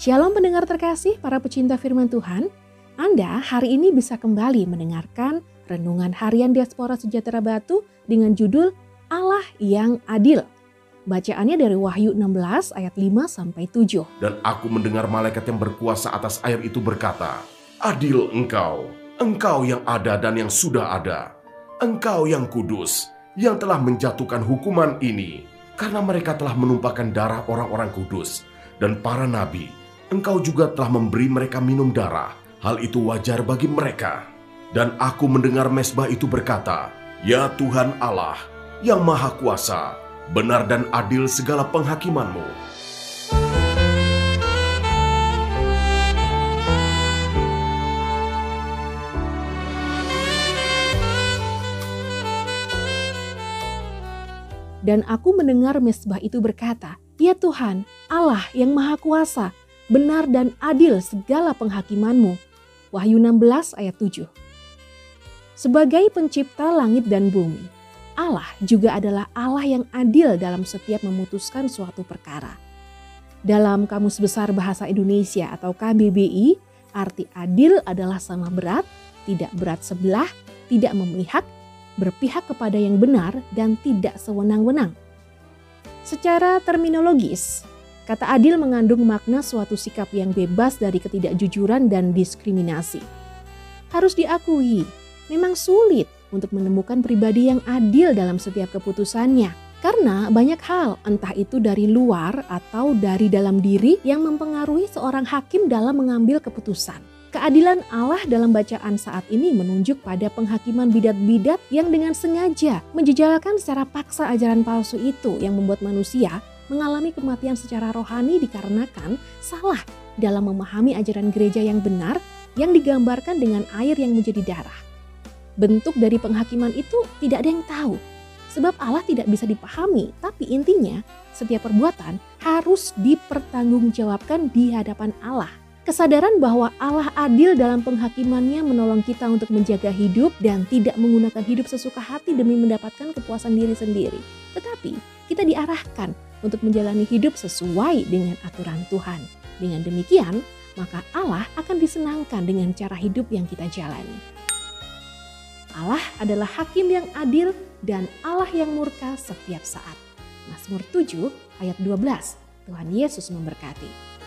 Shalom pendengar terkasih, para pecinta firman Tuhan. Anda hari ini bisa kembali mendengarkan Renungan Harian Diaspora Sejahtera Batu dengan judul Allah yang Adil. Bacaannya dari Wahyu 16 ayat 5 sampai 7. Dan aku mendengar malaikat yang berkuasa atas air itu berkata, Adil engkau, engkau yang ada dan yang sudah ada, engkau yang kudus, yang telah menjatuhkan hukuman ini, karena mereka telah menumpahkan darah orang-orang kudus dan para nabi engkau juga telah memberi mereka minum darah. Hal itu wajar bagi mereka. Dan aku mendengar mesbah itu berkata, Ya Tuhan Allah, yang maha kuasa, benar dan adil segala penghakimanmu. Dan aku mendengar mesbah itu berkata, Ya Tuhan, Allah yang maha kuasa, benar dan adil segala penghakimanmu. Wahyu 16 ayat 7. Sebagai pencipta langit dan bumi, Allah juga adalah Allah yang adil dalam setiap memutuskan suatu perkara. Dalam Kamus Besar Bahasa Indonesia atau KBBI, arti adil adalah sama berat, tidak berat sebelah, tidak memihak, berpihak kepada yang benar, dan tidak sewenang-wenang. Secara terminologis, Kata adil mengandung makna suatu sikap yang bebas dari ketidakjujuran dan diskriminasi. Harus diakui, memang sulit untuk menemukan pribadi yang adil dalam setiap keputusannya. Karena banyak hal, entah itu dari luar atau dari dalam diri yang mempengaruhi seorang hakim dalam mengambil keputusan. Keadilan Allah dalam bacaan saat ini menunjuk pada penghakiman bidat-bidat yang dengan sengaja menjejalkan secara paksa ajaran palsu itu yang membuat manusia mengalami kematian secara rohani dikarenakan salah dalam memahami ajaran gereja yang benar yang digambarkan dengan air yang menjadi darah. Bentuk dari penghakiman itu tidak ada yang tahu, sebab Allah tidak bisa dipahami, tapi intinya setiap perbuatan harus dipertanggungjawabkan di hadapan Allah. Kesadaran bahwa Allah adil dalam penghakimannya menolong kita untuk menjaga hidup dan tidak menggunakan hidup sesuka hati demi mendapatkan kepuasan diri sendiri. Tetapi kita diarahkan untuk menjalani hidup sesuai dengan aturan Tuhan. Dengan demikian, maka Allah akan disenangkan dengan cara hidup yang kita jalani. Allah adalah hakim yang adil dan Allah yang murka setiap saat. Mazmur 7 ayat 12. Tuhan Yesus memberkati.